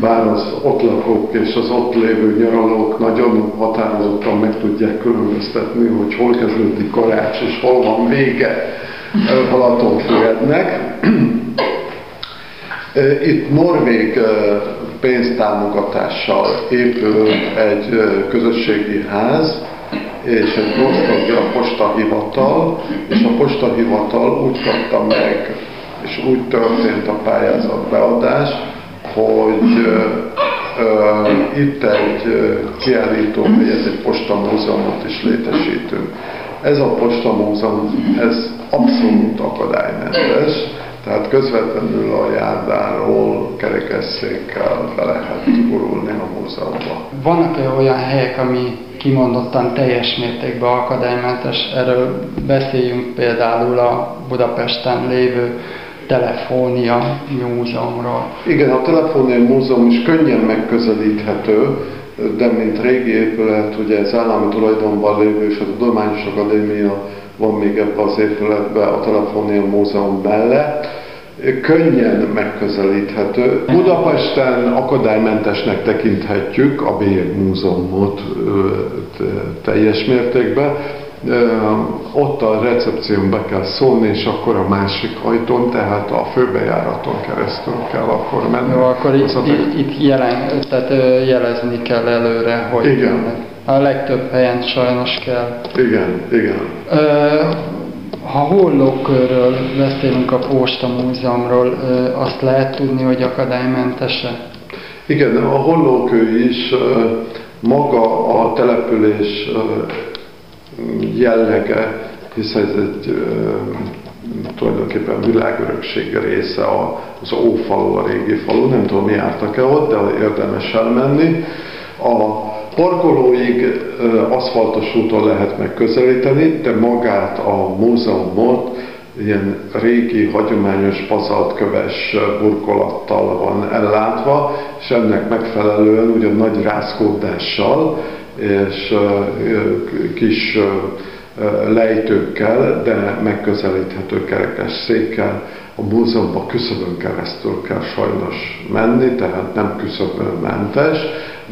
bár az ott lakók és az ott lévő nyaralók nagyon határozottan meg tudják különböztetni, hogy hol kezdődik Karács és hol van vége Balatonfürednek. Itt norvég pénztámogatással épül egy közösségi ház, és egy nosztalgia postahivatal, és a postahivatal úgy kapta meg és úgy történt a pályázat beadás, hogy ö, ö, itt egy kiállító, ez egy postamúzeumot is létesítünk. Ez a postamúzeum, ez abszolút akadálymentes, tehát közvetlenül a járdáról kerekesszékkel be lehet gurulni a múzeumba. Vannak-e olyan helyek, ami kimondottan teljes mértékben akadálymentes? Erről beszéljünk például a Budapesten lévő Telefónia Múzeumról. Igen, a Telefónia Múzeum is könnyen megközelíthető, de mint régi épület, ugye ez állami tulajdonban lévő, és a Tudományos Akadémia van még ebben az épületben a Telefónia Múzeum mellett, könnyen megközelíthető. Budapesten akadálymentesnek tekinthetjük a B Múzeumot teljes mértékben, ott a recepción be kell szólni, és akkor a másik ajtón, tehát a főbejáraton keresztül kell akkor menni. Jó, akkor itt, itt, itt jelen, tehát jelezni kell előre, hogy igen. a legtöbb helyen sajnos kell. Igen, igen. Ha hollókörről beszélünk a Posta Múzeumról, azt lehet tudni, hogy akadálymentese? Igen, a hollókő is maga a település jellege, hiszen ez egy tulajdonképpen világörökség része az Ófalu, a régi falu, nem tudom, mi jártak-e ott, de érdemes elmenni. A parkolóig aszfaltos úton lehet megközelíteni, de magát a múzeumot ilyen régi, hagyományos bazaltköves burkolattal van ellátva, és ennek megfelelően ugyan nagy rázkódással és kis lejtőkkel, de megközelíthető kerekes székkel. A múzeumban küszöbön keresztül kell sajnos menni, tehát nem küszöbönmentes,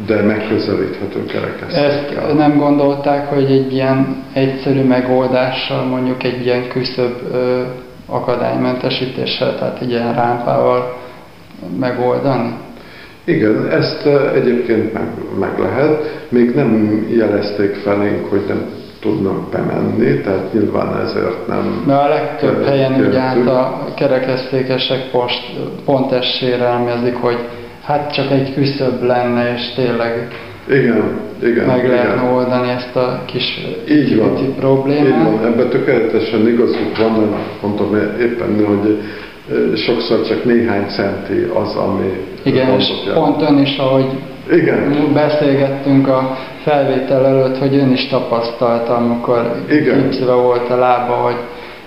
de megközelíthető kerekes Ezt nem gondolták, hogy egy ilyen egyszerű megoldással, mondjuk egy ilyen küszöbb akadálymentesítéssel, tehát egy ilyen rámpával megoldani? Igen, ezt egyébként meg, meg lehet. Még nem jelezték felénk, hogy nem tudnak bemenni, tehát nyilván ezért nem... Mert a legtöbb helyen úgy át a kerekesztékesek post, pont sérelmezik, hogy hát csak egy küszöbb lenne, és tényleg igen, igen, meg igen. lehetne oldani ezt a kis így van, problémát. Így van, ebben tökéletesen igazuk van, mondtam éppen, hogy sokszor csak néhány centi az, ami... Igen, és pont ön is, ahogy igen. beszélgettünk a felvétel előtt, hogy ön is tapasztalta, amikor gipszve volt a lába, hogy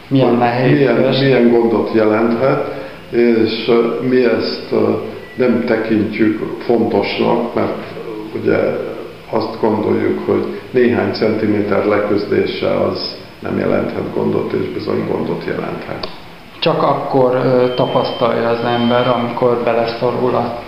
milyen nehéz. Milyen, milyen gondot jelenthet, és mi ezt nem tekintjük fontosnak, mert ugye azt gondoljuk, hogy néhány centiméter leküzdése az nem jelenthet gondot, és bizony gondot jelenthet csak akkor tapasztalja az ember, amikor beleszorul a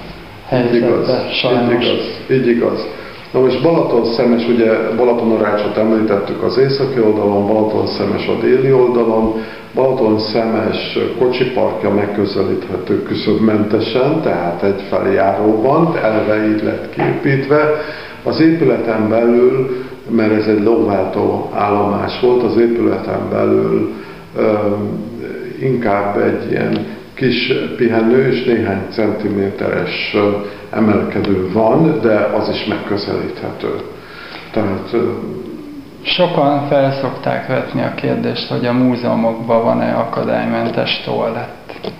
helyzetbe igaz, sajnos. Így igaz, így igaz. Na most Balaton szemes, ugye Balatonorácsot említettük az északi oldalon, Balaton szemes a déli oldalon, Balaton szemes kocsiparkja megközelíthető küszöbmentesen, tehát egy feljáróban, elve így lett képítve. Az épületen belül, mert ez egy lóváltó állomás volt, az épületen belül inkább egy ilyen kis pihenő és néhány centiméteres emelkedő van, de az is megközelíthető. Tehát Sokan felszokták vetni a kérdést, hogy a múzeumokban van-e akadálymentes toalett.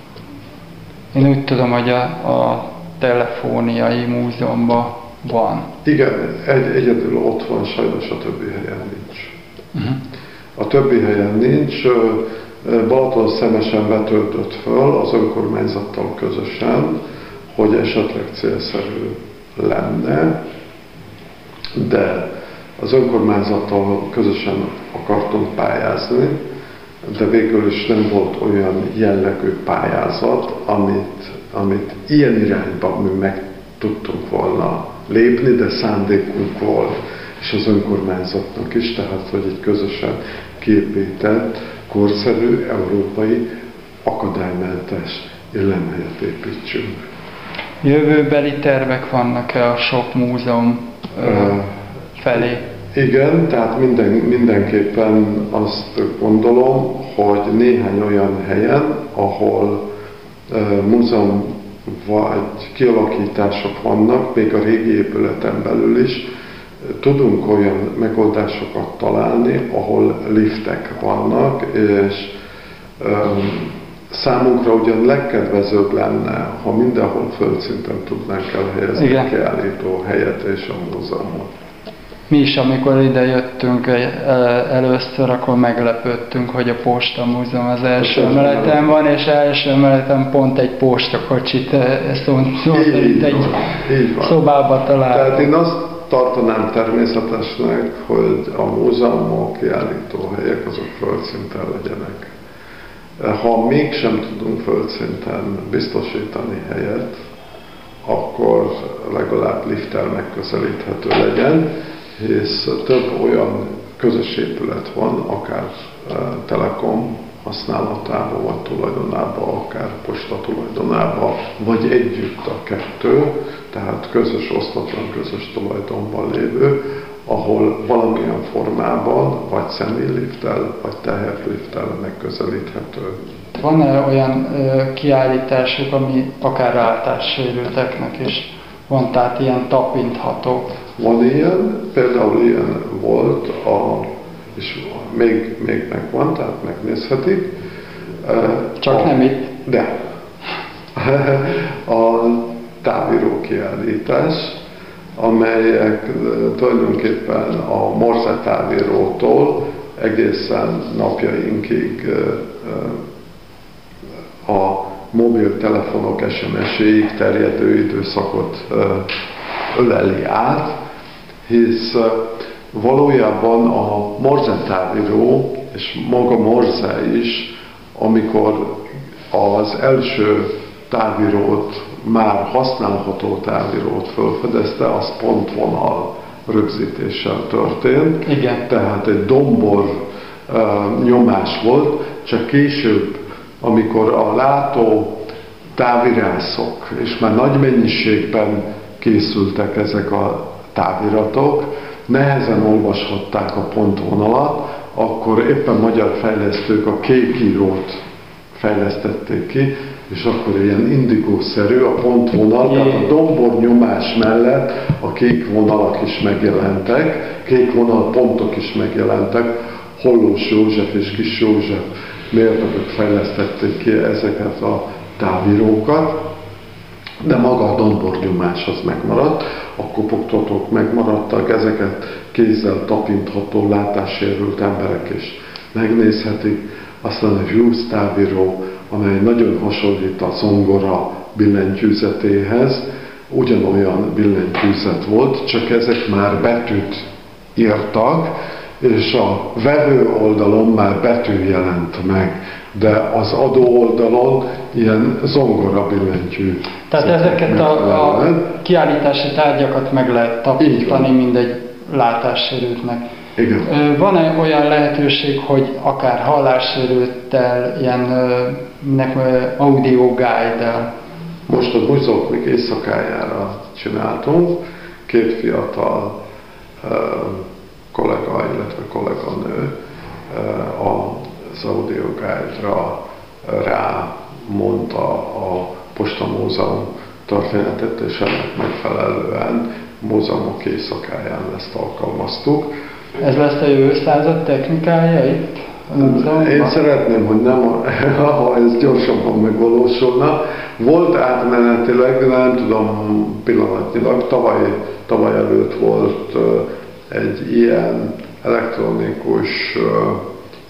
Én úgy tudom, hogy a, a telefóniai múzeumban van. Igen, egy, egyedül ott van, sajnos a többi helyen nincs. Uh-huh. A többi helyen nincs. Balaton szemesen vetődött föl az önkormányzattal közösen, hogy esetleg célszerű lenne, de az önkormányzattal közösen akartunk pályázni, de végül is nem volt olyan jellegű pályázat, amit, amit ilyen irányba mi meg tudtunk volna lépni, de szándékunk volt, és az önkormányzatnak is, tehát hogy egy közösen képített, korszerű, európai, akadálymentes illemhelyet építsünk. Jövőbeli tervek vannak-e a sok múzeum uh, felé? Igen, tehát minden, mindenképpen azt gondolom, hogy néhány olyan helyen, ahol uh, múzeum vagy kialakítások vannak, még a régi épületen belül is, tudunk olyan megoldásokat találni, ahol liftek vannak, és um, számunkra ugyan legkedvezőbb lenne, ha mindenhol földszinten tudnánk elhelyezni Igen. a kiállító helyet és a múzeumot. Mi is, amikor ide jöttünk először, akkor meglepődtünk, hogy a Posta Múzeum az első emeleten van, és első emeleten pont egy postakocsit szónt, itt egy így van. szobába találtunk. Tehát én azt tartanám természetesnek, hogy a múzeumok, kiállítóhelyek azok földszinten legyenek. Ha mégsem tudunk földszinten biztosítani helyet, akkor legalább lifttel megközelíthető legyen, hisz több olyan közös épület van, akár e, Telekom használatában, vagy tulajdonában, akár posta tulajdonában, vagy együtt a kettő, tehát közös, osztatlan közös tulajdonban lévő, ahol valamilyen formában, vagy személyliftel, vagy teherliftel megközelíthető. Van-e olyan ö, kiállításuk, ami akár látássérülteknek is van, tehát ilyen tapintható? Van ilyen, például ilyen volt, a, és még, még megvan, tehát megnézhetik. Csak a, nem itt? De. A távíró kiállítás, amelyek tulajdonképpen a Morse távírótól egészen napjainkig a mobiltelefonok SMS-ig terjedő időszakot öleli át, hisz valójában a Morse távíró és maga Morse is, amikor az első távírót már használható távírót felfedezte, az pontvonal rögzítéssel történt. Igen. Tehát egy dombor uh, nyomás volt, csak később, amikor a látó távirászok, és már nagy mennyiségben készültek ezek a táviratok, nehezen olvashatták a pontvonalat, akkor éppen magyar fejlesztők a kék írót fejlesztették ki, és akkor ilyen indigószerű a pontvonal, tehát a dombor nyomás mellett a kék vonalak is megjelentek, kék vonal pontok is megjelentek, Hollós József és Kis József mérnökök fejlesztették ki ezeket a távírókat, de maga a dombornyomás az megmaradt, a kopogtatók megmaradtak, ezeket kézzel tapintható, látássérült emberek is megnézhetik, aztán a Hughes távíró, amely nagyon hasonlít a zongora billentyűzetéhez, ugyanolyan billentyűzet volt, csak ezek már betűt írtak, és a vevő oldalon már betű jelent meg de az adó oldalon ilyen zongora billentyű. Tehát ezeket a, a kiállítási tárgyakat meg lehet tapintani mindegy látássérültnek. Igen. Van-e olyan lehetőség, hogy akár hallássérülttel, ilyen audio guide Most a buzóklik éjszakájára csináltunk, két fiatal kollega, illetve kolléganő az audio guide-ra rá mondta a Posta Múzeum történetet, és ennek megfelelően múzeumok éjszakáján ezt alkalmaztuk. Ez lesz a jövő század technikája itt? Én szeretném, hogy nem, ha ez gyorsabban megvalósulna. Volt átmenetileg, de nem tudom pillanatnyilag, tavaly, tavaly előtt volt egy ilyen elektronikus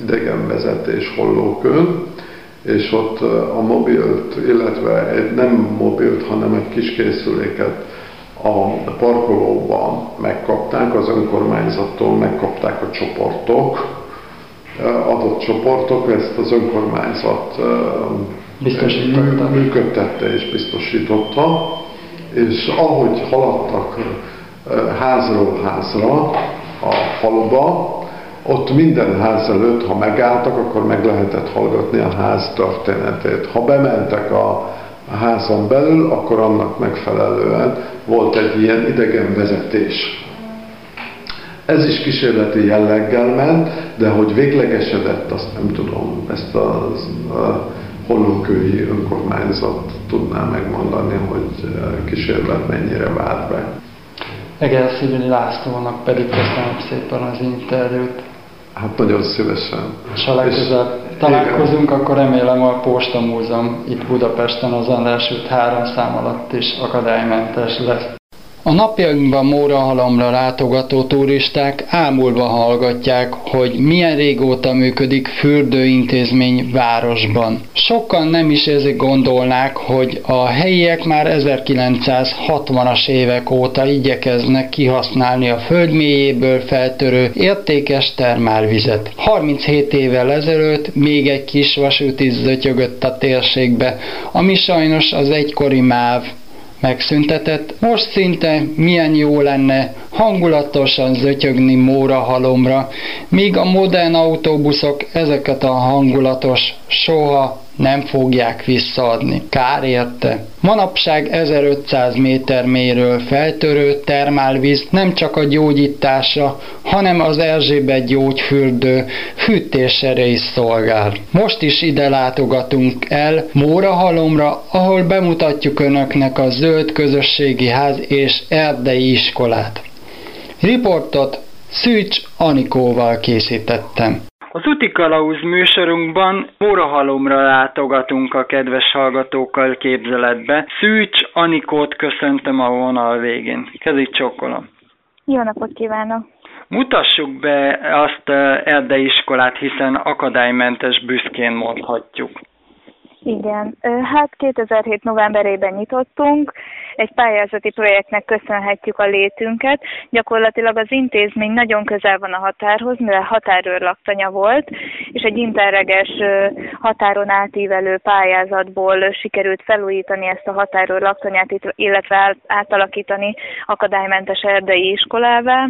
idegenvezetés hollókön, és ott a mobilt, illetve egy nem mobilt, hanem egy kis készüléket a parkolóban megkapták, az önkormányzattól megkapták a csoportok, adott csoportok, ezt az önkormányzat működtette és biztosította, és ahogy haladtak házról házra a faluba, ott minden ház előtt, ha megálltak, akkor meg lehetett hallgatni a ház történetét. Ha bementek a házon belül, akkor annak megfelelően volt egy ilyen idegenvezetés. Ez is kísérleti jelleggel ment, de hogy véglegesedett, azt nem tudom, ezt az a hollókői önkormányzat tudná megmondani, hogy kísérlet mennyire vált be. Egerszívini Lászlónak pedig köszönöm szépen az interjút. Hát nagyon szívesen. És ha legközelebb találkozunk, Igen. akkor remélem a Posta Múzeum itt Budapesten az András út három szám alatt is akadálymentes lesz. A napjainkban Mórahalomra látogató turisták ámulva hallgatják, hogy milyen régóta működik fürdőintézmény városban. Sokan nem is ezek gondolnák, hogy a helyiek már 1960-as évek óta igyekeznek kihasználni a föld mélyéből feltörő értékes termálvizet. 37 évvel ezelőtt még egy kis vasút is zötyögött a térségbe, ami sajnos az egykori MÁV megszüntetett, most szinte milyen jó lenne hangulatosan zötyögni Mórahalomra, míg a modern autóbuszok ezeket a hangulatos soha nem fogják visszaadni. Kár érte. Manapság 1500 méter mélyről feltörő termálvíz nem csak a gyógyításra, hanem az Erzsébet gyógyfürdő fűtésére is szolgál. Most is ide látogatunk el Mórahalomra, ahol bemutatjuk önöknek a zöld közösségi ház és erdei iskolát. Riportot Szűcs Anikóval készítettem. Az úti kalauz műsorunkban Órahalomra látogatunk a kedves hallgatókkal képzeletbe. Szűcs Anikót köszöntöm a vonal végén. Kezit csókolom. Jó napot kívánok! Mutassuk be azt erdei iskolát, hiszen akadálymentes büszkén mondhatjuk. Igen, hát 2007 novemberében nyitottunk, egy pályázati projektnek köszönhetjük a létünket. Gyakorlatilag az intézmény nagyon közel van a határhoz, mivel határőr laktanya volt, és egy interreges határon átívelő pályázatból sikerült felújítani ezt a határőr laktanyát, illetve átalakítani akadálymentes erdei iskolává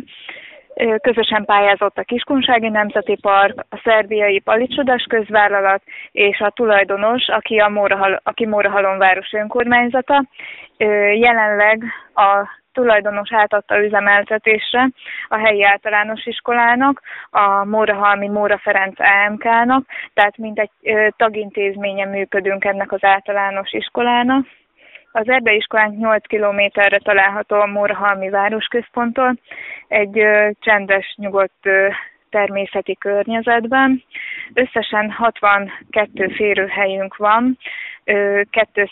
közösen pályázott a Kiskunsági Nemzeti Park, a szerbiai Palicsodas közvállalat és a tulajdonos, aki, a Mórahal, aki Mórahalon város önkormányzata. Jelenleg a tulajdonos átadta üzemeltetésre a helyi általános iskolának, a Mórahalmi Móra Ferenc AMK-nak, tehát mint egy tagintézménye működünk ennek az általános iskolának. Az iskolánk 8 kilométerre található a Mórahalmi városközponttól, egy csendes, nyugodt természeti környezetben. Összesen 62 férőhelyünk van, kettő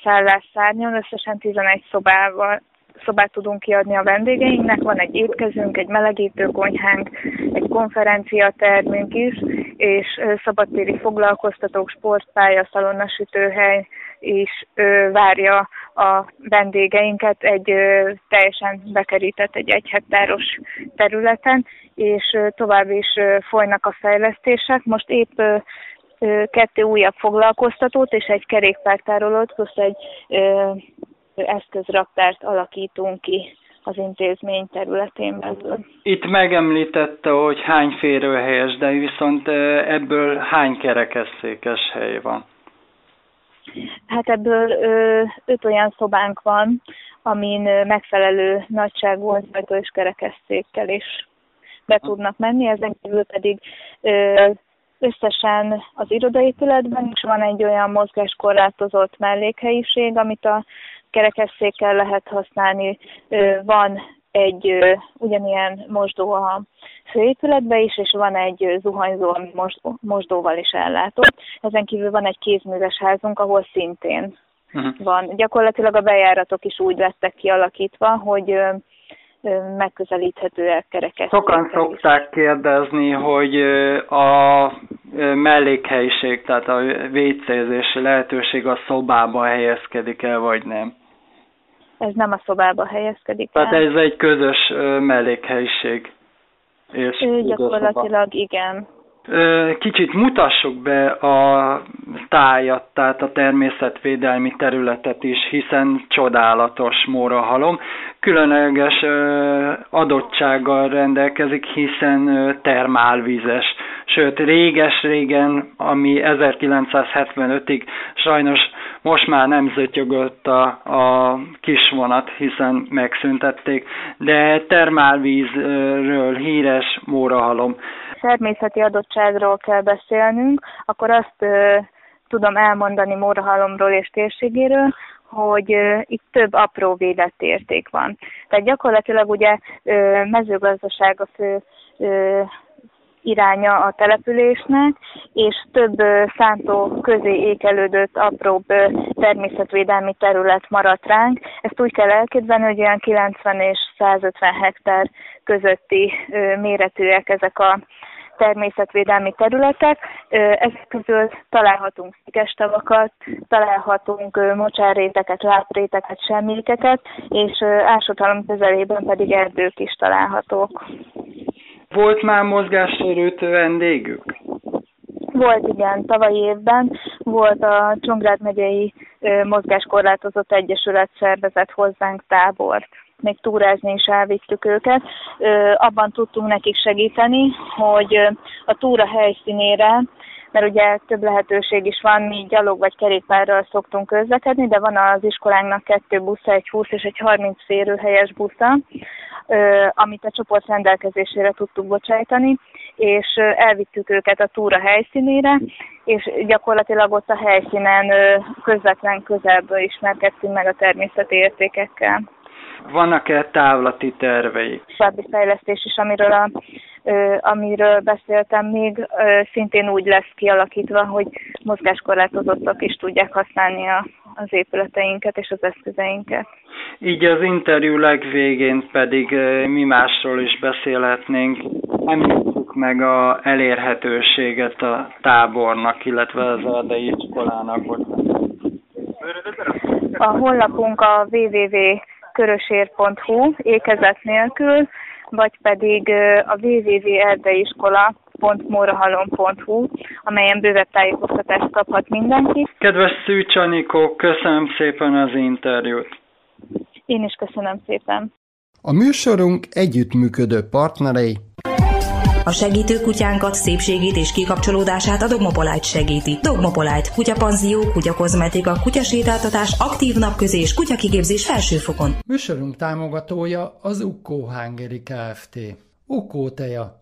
szárnyon, összesen 11 szobával, szobát tudunk kiadni a vendégeinknek, van egy étkezünk, egy melegítő konyhánk, egy konferenciatermünk is, és szabadtéri foglalkoztatók, sportpálya, szalonnasütőhely is várja a vendégeinket egy teljesen bekerített egy egy hektáros területen, és tovább is folynak a fejlesztések. Most épp kettő újabb foglalkoztatót és egy kerékpártárolót, plusz egy eszközraktárt alakítunk ki az intézmény területén belül. Itt megemlítette, hogy hány férőhelyes, de viszont ebből hány kerekesszékes hely van? Hát ebből ö, öt olyan szobánk van, amin megfelelő nagyságú ajtó és kerekesszékkel is be tudnak menni, ezen kívül pedig ö, összesen az irodaépületben is van egy olyan mozgáskorlátozott mellékhelyiség, amit a kerekesszékkel lehet használni. Van egy ugyanilyen mosdó a főépületben is, és van egy zuhanyzó, ami mosdó, mosdóval is ellátott. Ezen kívül van egy kézműves házunk, ahol szintén uh-huh. van. Gyakorlatilag a bejáratok is úgy lettek kialakítva, hogy megközelíthetőek kerekek. Sokan szokták kérdezni, hogy a mellékhelyiség, tehát a WC-zési lehetőség a szobába helyezkedik el, vagy nem? Ez nem a szobába helyezkedik el. Tehát ez egy közös mellékhelyiség. És gyakorlatilag igen. Kicsit mutassuk be a tájat, tehát a természetvédelmi területet is, hiszen csodálatos mórahalom. Különleges adottsággal rendelkezik, hiszen termálvizes. Sőt, réges-régen, ami 1975-ig sajnos most már nem zötyögött a, a kisvonat, hiszen megszüntették, de termálvízről híres mórahalom természeti adottságról kell beszélnünk, akkor azt ö, tudom elmondani Mórahalomról és térségéről, hogy itt több apró védett érték van. Tehát gyakorlatilag ugye mezőgazdaság a fő iránya a településnek, és több szántó közé ékelődött apróbb természetvédelmi terület maradt ránk. Ezt úgy kell elképzelni, hogy olyan 90 és 150 hektár közötti méretűek ezek a természetvédelmi területek. Ezek közül találhatunk szikestavakat, találhatunk mocsárréteket, lápréteket, semmikéket, és ásodhalom közelében pedig erdők is találhatók. Volt már mozgássérült vendégük? Volt, igen, tavalyi évben volt a Csongrád megyei mozgáskorlátozott egyesület szervezet hozzánk tábort még túrázni is elvittük őket. Abban tudtunk nekik segíteni, hogy a túra helyszínére mert ugye több lehetőség is van, mi gyalog vagy kerékpárral szoktunk közlekedni, de van az iskolánknak kettő busza, egy 20 és egy 30 férőhelyes busza, amit a csoport rendelkezésére tudtuk bocsájtani, és elvittük őket a túra helyszínére, és gyakorlatilag ott a helyszínen közvetlen közelből ismerkedtünk meg a természeti értékekkel. Vannak-e távlati tervei? További fejlesztés is, amiről, a, ö, amiről beszéltem még, ö, szintén úgy lesz kialakítva, hogy mozgáskorlátozottak is tudják használni a, az épületeinket és az eszközeinket. Így az interjú legvégén pedig mi másról is beszélhetnénk. Említsük meg a elérhetőséget a tábornak, illetve az erdei iskolának. A honlapunk a www körösér.hu ékezet nélkül, vagy pedig a www.erdeiskola.morahalom.hu, amelyen bővebb tájékoztatást kaphat mindenki. Kedves Szűcs Anikó, köszönöm szépen az interjút. Én is köszönöm szépen. A műsorunk együttműködő partnerei a segítő kutyánkat, szépségét és kikapcsolódását a Dogmopolite segíti. Dogmopolite, kutyapanzió, kutyakozmetika, kutyasétáltatás, aktív napközés, kutyakigépzés felsőfokon. Műsorunk támogatója az Ukko Hungary Kft. Ukko teja